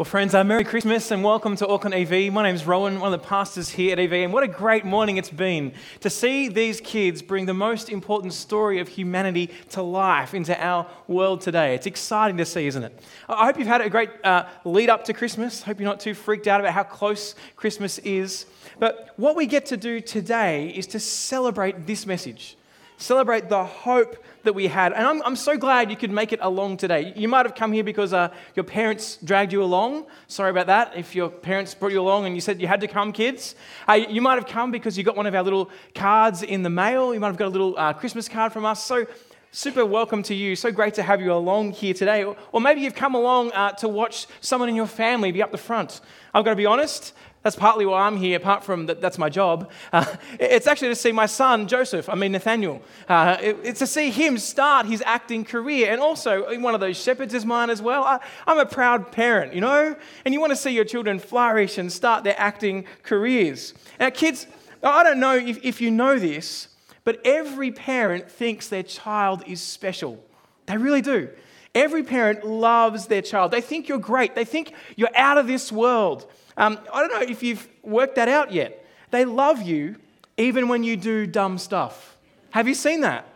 Well, friends, uh, Merry Christmas and welcome to Auckland EV. My name is Rowan, one of the pastors here at EV, and what a great morning it's been to see these kids bring the most important story of humanity to life into our world today. It's exciting to see, isn't it? I hope you've had a great uh, lead up to Christmas. Hope you're not too freaked out about how close Christmas is. But what we get to do today is to celebrate this message celebrate the hope that we had. And I'm, I'm so glad you could make it along today. You might have come here because uh, your parents dragged you along. Sorry about that. If your parents brought you along and you said you had to come, kids. Uh, you might have come because you got one of our little cards in the mail. You might have got a little uh, Christmas card from us. So, super welcome to you. So great to have you along here today. Or maybe you've come along uh, to watch someone in your family be up the front. I've got to be honest, that's partly why I'm here, apart from that, that's my job. Uh, it's actually to see my son, Joseph, I mean, Nathaniel. Uh, it, it's to see him start his acting career. And also, one of those shepherds is mine as well. I, I'm a proud parent, you know? And you want to see your children flourish and start their acting careers. Now, kids, I don't know if, if you know this, but every parent thinks their child is special. They really do. Every parent loves their child. They think you're great. They think you're out of this world. Um, I don't know if you've worked that out yet. They love you even when you do dumb stuff. Have you seen that?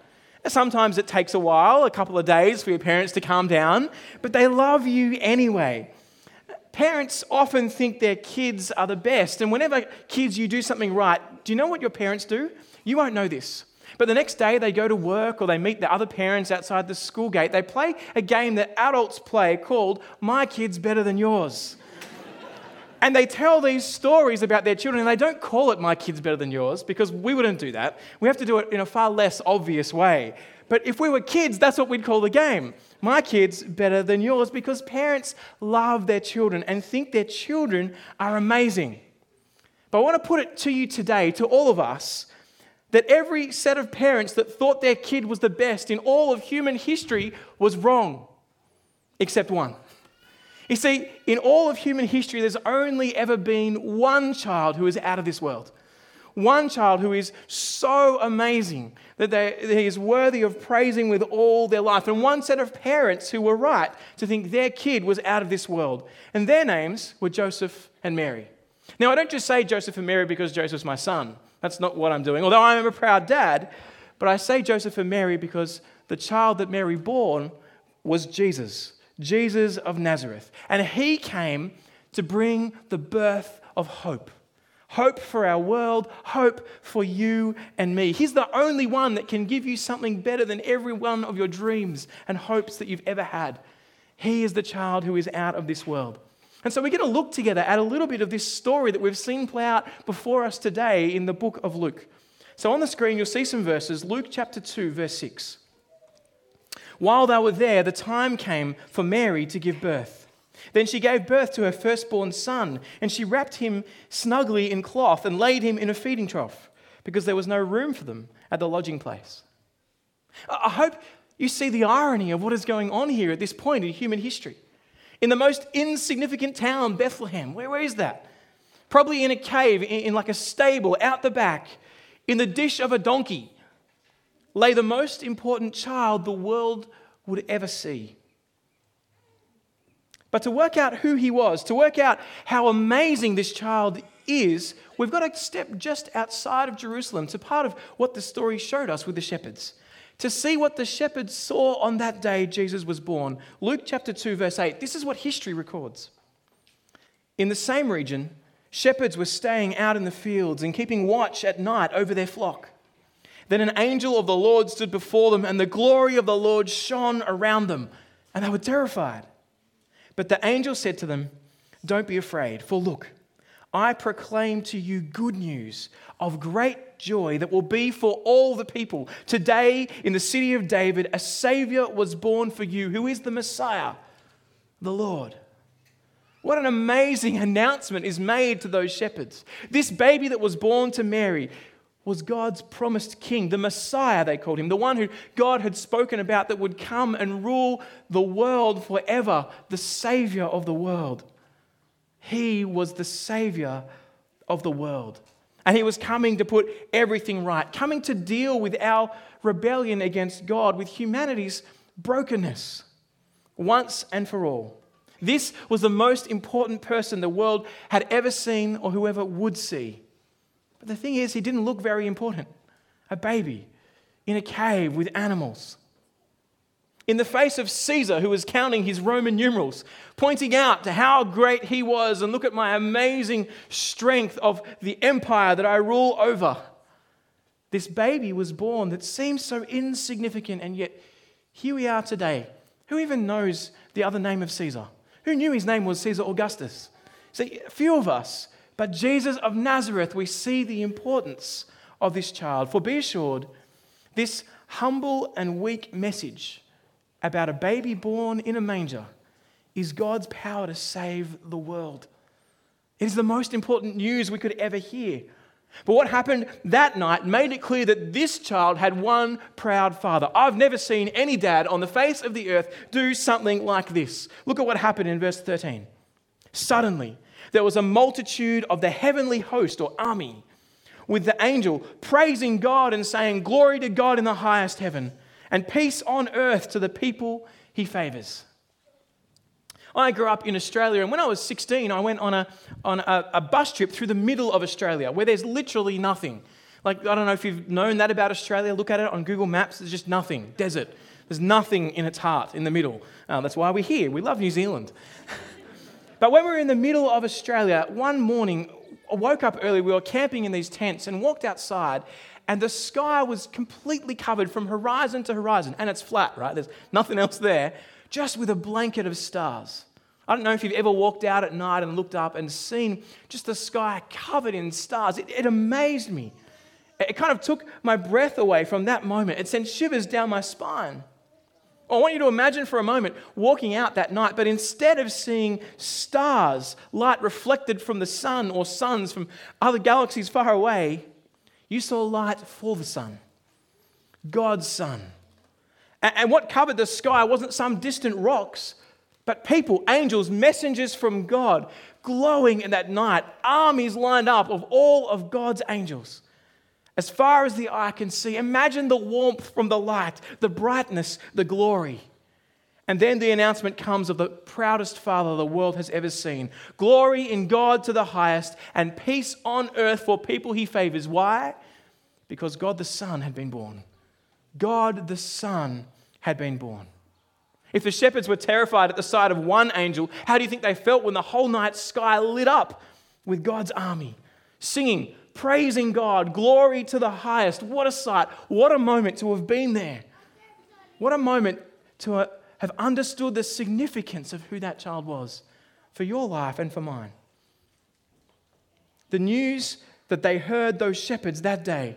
Sometimes it takes a while, a couple of days for your parents to calm down, but they love you anyway. Parents often think their kids are the best, and whenever kids you do something right, do you know what your parents do? You won't know this. But the next day they go to work or they meet the other parents outside the school gate. They play a game that adults play called My Kid's Better Than Yours. And they tell these stories about their children, and they don't call it My Kid's Better Than Yours because we wouldn't do that. We have to do it in a far less obvious way. But if we were kids, that's what we'd call the game. My kid's better than yours because parents love their children and think their children are amazing. But I want to put it to you today, to all of us, that every set of parents that thought their kid was the best in all of human history was wrong, except one. You see, in all of human history, there's only ever been one child who is out of this world. One child who is so amazing that, they, that he is worthy of praising with all their life. And one set of parents who were right to think their kid was out of this world. And their names were Joseph and Mary. Now, I don't just say Joseph and Mary because Joseph's my son. That's not what I'm doing, although I am a proud dad. But I say Joseph and Mary because the child that Mary bore was Jesus. Jesus of Nazareth. And he came to bring the birth of hope. Hope for our world, hope for you and me. He's the only one that can give you something better than every one of your dreams and hopes that you've ever had. He is the child who is out of this world. And so we're going to look together at a little bit of this story that we've seen play out before us today in the book of Luke. So on the screen, you'll see some verses Luke chapter 2, verse 6. While they were there, the time came for Mary to give birth. Then she gave birth to her firstborn son, and she wrapped him snugly in cloth and laid him in a feeding trough, because there was no room for them at the lodging place. I hope you see the irony of what is going on here at this point in human history. In the most insignificant town, Bethlehem, where, where is that? Probably in a cave, in, in like a stable out the back, in the dish of a donkey, lay the most important child the world would ever see. But to work out who he was, to work out how amazing this child is, we've got to step just outside of Jerusalem to part of what the story showed us with the shepherds. To see what the shepherds saw on that day Jesus was born. Luke chapter 2, verse 8. This is what history records. In the same region, shepherds were staying out in the fields and keeping watch at night over their flock. Then an angel of the Lord stood before them, and the glory of the Lord shone around them, and they were terrified. But the angel said to them, Don't be afraid, for look, I proclaim to you good news of great joy that will be for all the people. Today, in the city of David, a Savior was born for you, who is the Messiah, the Lord. What an amazing announcement is made to those shepherds. This baby that was born to Mary was God's promised king, the Messiah, they called him, the one who God had spoken about that would come and rule the world forever, the Savior of the world. He was the Savior of the world. And he was coming to put everything right, coming to deal with our rebellion against God, with humanity's brokenness once and for all. This was the most important person the world had ever seen or whoever would see. But the thing is, he didn't look very important. A baby in a cave with animals. In the face of Caesar, who was counting his Roman numerals, pointing out to how great he was and look at my amazing strength of the empire that I rule over. This baby was born that seems so insignificant, and yet here we are today. Who even knows the other name of Caesar? Who knew his name was Caesar Augustus? See, a few of us, but Jesus of Nazareth, we see the importance of this child. For be assured, this humble and weak message about a baby born in a manger is God's power to save the world. It is the most important news we could ever hear. But what happened that night made it clear that this child had one proud father. I've never seen any dad on the face of the earth do something like this. Look at what happened in verse 13. Suddenly, there was a multitude of the heavenly host or army with the angel praising God and saying, Glory to God in the highest heaven, and peace on earth to the people he favors. I grew up in Australia, and when I was 16, I went on a, on a, a bus trip through the middle of Australia where there's literally nothing. Like, I don't know if you've known that about Australia. Look at it on Google Maps, there's just nothing. Desert. There's nothing in its heart in the middle. Uh, that's why we're here. We love New Zealand. but when we were in the middle of Australia, one morning, I woke up early. We were camping in these tents and walked outside, and the sky was completely covered from horizon to horizon. And it's flat, right? There's nothing else there just with a blanket of stars. I don't know if you've ever walked out at night and looked up and seen just the sky covered in stars. It, it, amazed me. It kind of took my breath away from that moment. It sent shivers down my spine. I want you to imagine for a moment walking out that night, but instead of seeing stars, light reflected from the sun or suns from other galaxies far away, you saw light for the sun, God's Son. And what covered the sky wasn't some distant rocks, but people, angels, messengers from God, glowing in that night, armies lined up of all of God's angels. As far as the eye can see, imagine the warmth from the light, the brightness, the glory. And then the announcement comes of the proudest father the world has ever seen glory in God to the highest, and peace on earth for people he favors. Why? Because God the Son had been born. God the Son had been born. If the shepherds were terrified at the sight of one angel, how do you think they felt when the whole night sky lit up with God's army, singing, praising God, glory to the highest? What a sight! What a moment to have been there! What a moment to have understood the significance of who that child was for your life and for mine. The news that they heard those shepherds that day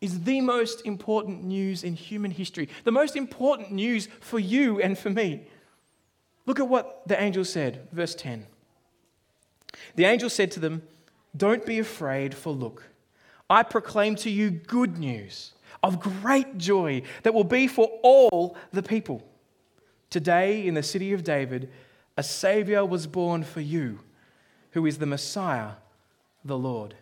is the most important news in human history, the most important news for you and for me. Look at what the angel said, verse 10. The angel said to them, Don't be afraid, for look, I proclaim to you good news of great joy that will be for all the people. Today, in the city of David, a Savior was born for you, who is the Messiah, the Lord.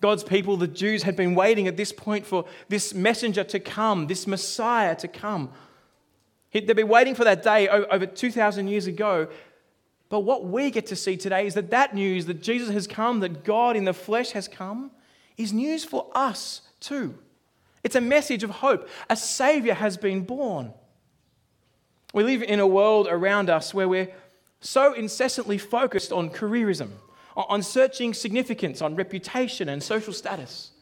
God's people, the Jews, had been waiting at this point for this messenger to come, this Messiah to come. They'd been waiting for that day over 2,000 years ago. But what we get to see today is that that news that Jesus has come, that God in the flesh has come, is news for us too. It's a message of hope. A Savior has been born. We live in a world around us where we're so incessantly focused on careerism on searching significance, on reputation and social status.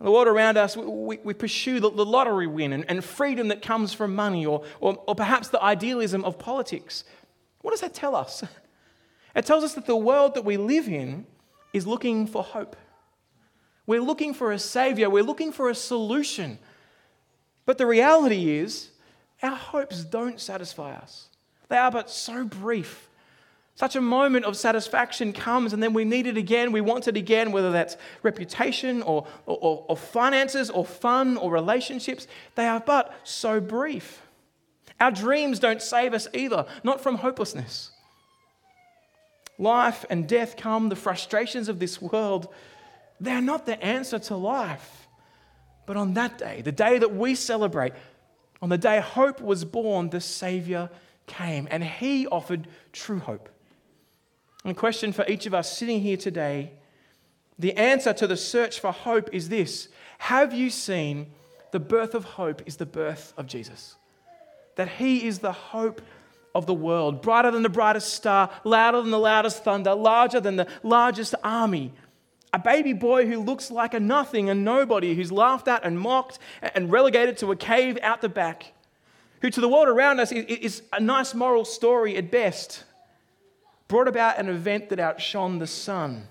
The world around us, we, we pursue the, lottery win and, and, freedom that comes from money, or, or, or perhaps the idealism of politics. What does that tell us? It tells us that the world that we live in is looking for hope. We're looking for a savior, we're looking for a solution. But the reality is, our hopes don't satisfy us. They are but so brief such a moment of satisfaction comes, and then we need it again. We want it again, whether that's reputation or, or, or, finances or fun or relationships. They are but so brief. Our dreams don't save us either, not from hopelessness. Life and death come, the frustrations of this world, they're not the answer to life. But on that day, the day that we celebrate, on the day hope was born, the Savior came and he offered true hope. And the question for each of us sitting here today the answer to the search for hope is this Have you seen the birth of hope is the birth of Jesus? That he is the hope of the world, brighter than the brightest star, louder than the loudest thunder, larger than the largest army. A baby boy who looks like a nothing, a nobody, who's laughed at and mocked and relegated to a cave out the back, who to the world around us is a nice moral story at best, brought about an event that outshone the sun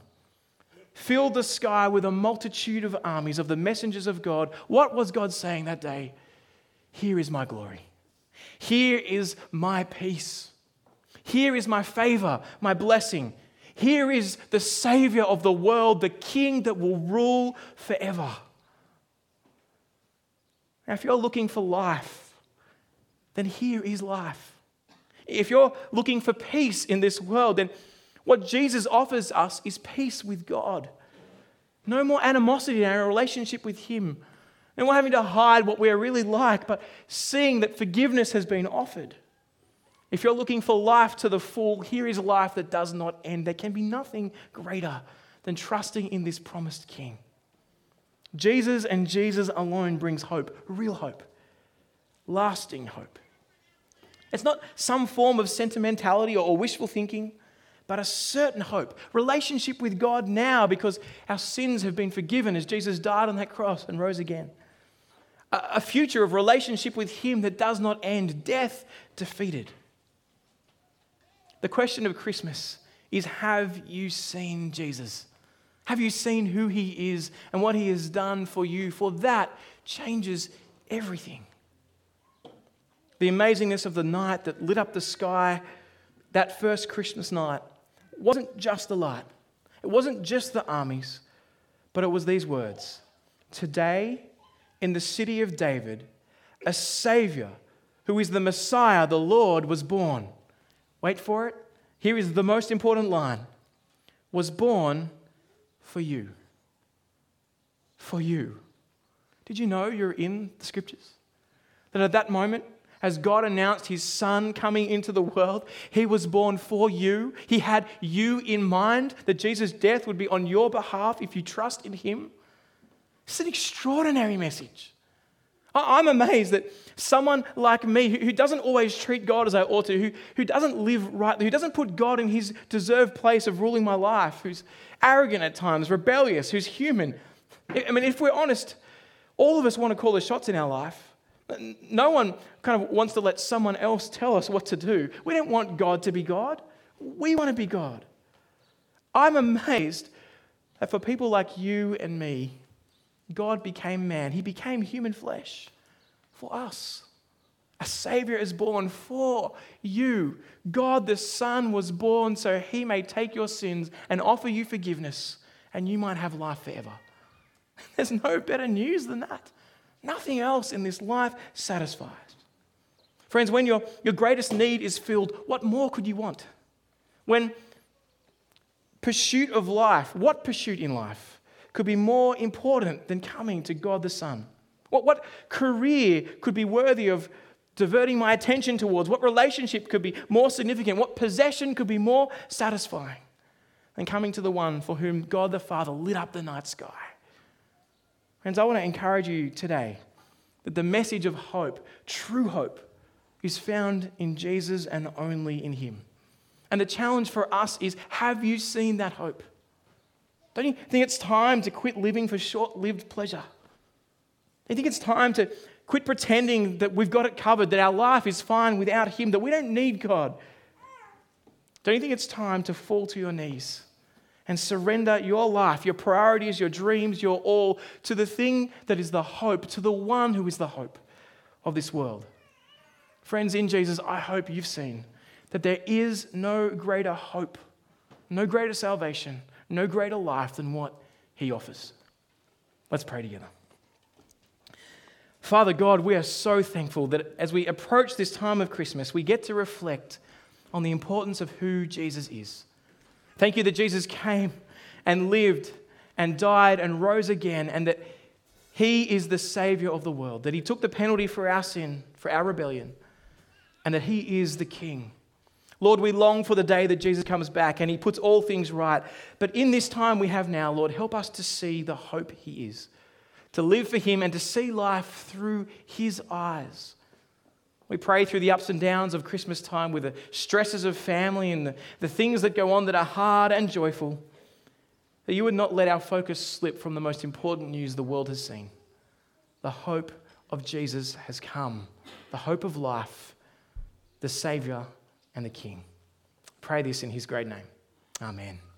filled the sky with a multitude of armies of the messengers of God. What was God saying that day? Here is my glory. Here is my peace. Here is my favor, my blessing. Here is the Savior of the world, the King that will rule forever. Now, if you're looking for life, then here is life. If you're looking for peace in this world, then what Jesus offers us is peace with God. No more animosity in our relationship with Him. And we're having to hide what we're really like, but seeing that forgiveness has been offered. If you're looking for life to the full, here is life that does not end. There can be nothing greater than trusting in this promised King. Jesus and Jesus alone brings hope, real hope, lasting hope. It's not some form of sentimentality or wishful thinking but a certain hope. Relationship with God now because our sins have been forgiven as Jesus died on that cross and rose again. A future of relationship with Him that does not end, death defeated. The question of Christmas is Have you seen Jesus? Have you seen who He is and what He has done for you? For that changes everything. The amazingness of the night that lit up the sky that first Christmas night wasn't just the light, it wasn't just the armies, but it was these words Today, in the city of David, a Savior who is the Messiah, the Lord, was born. Wait for it. Here is the most important line was born for you. For you. Did you know you're in the scriptures? That at that moment, as God announced his son coming into the world, he was born for you. He had you in mind, that Jesus' death would be on your behalf if you trust in him. It's an extraordinary message. I'm amazed that someone like me, who doesn't always treat God as I ought to, who, who doesn't live rightly, who doesn't put God in his deserved place of ruling my life, who's arrogant at times, rebellious, who's human. I mean, if we're honest, all of us want to call the shots in our life. No one kind of wants to let someone else tell us what to do. We don't want God to be God. We want to be God. I'm amazed that for people like you and me, God became man. He became human flesh for us. A Savior is born for you. God the Son was born so He may take your sins and offer you forgiveness, and you might have life forever. There's no better news than that. Nothing else in this life satisfies. Friends, when your, your greatest need is filled, what more could you want? When pursuit of life, what pursuit in life could be more important than coming to God the Son? What, what career could be worthy of diverting my attention towards? What relationship could be more significant? What possession could be more satisfying than coming to the one for whom God the Father lit up the night sky? Friends, I want to encourage you today that the message of hope, true hope, is found in Jesus and only in Him. And the challenge for us is have you seen that hope? Don't you think it's time to quit living for short lived pleasure? Do you think it's time to quit pretending that we've got it covered, that our life is fine without Him, that we don't need God? Don't you think it's time to fall to your knees and surrender your life, your priorities, your dreams, your all to the thing that is the hope, to the one who is the hope of this world. Friends, in Jesus, I hope you've seen that there is no greater hope, no greater salvation, no greater life than what he offers. Let's pray together. Father God, we are so thankful that as we approach this time of Christmas, we get to reflect on the importance of who Jesus is. Thank you that Jesus came and lived and died and rose again, and that He is the Savior of the world, that He took the penalty for our sin, for our rebellion, and that He is the King. Lord, we long for the day that Jesus comes back and He puts all things right. But in this time we have now, Lord, help us to see the hope He is, to live for Him and to see life through His eyes. We pray through the ups and downs of Christmas time with the stresses of family and the, the things that go on that are hard and joyful, that you would not let our focus slip from the most important news the world has seen. The hope of Jesus has come, the hope of life, the Savior and the King. Pray this in His great name. Amen.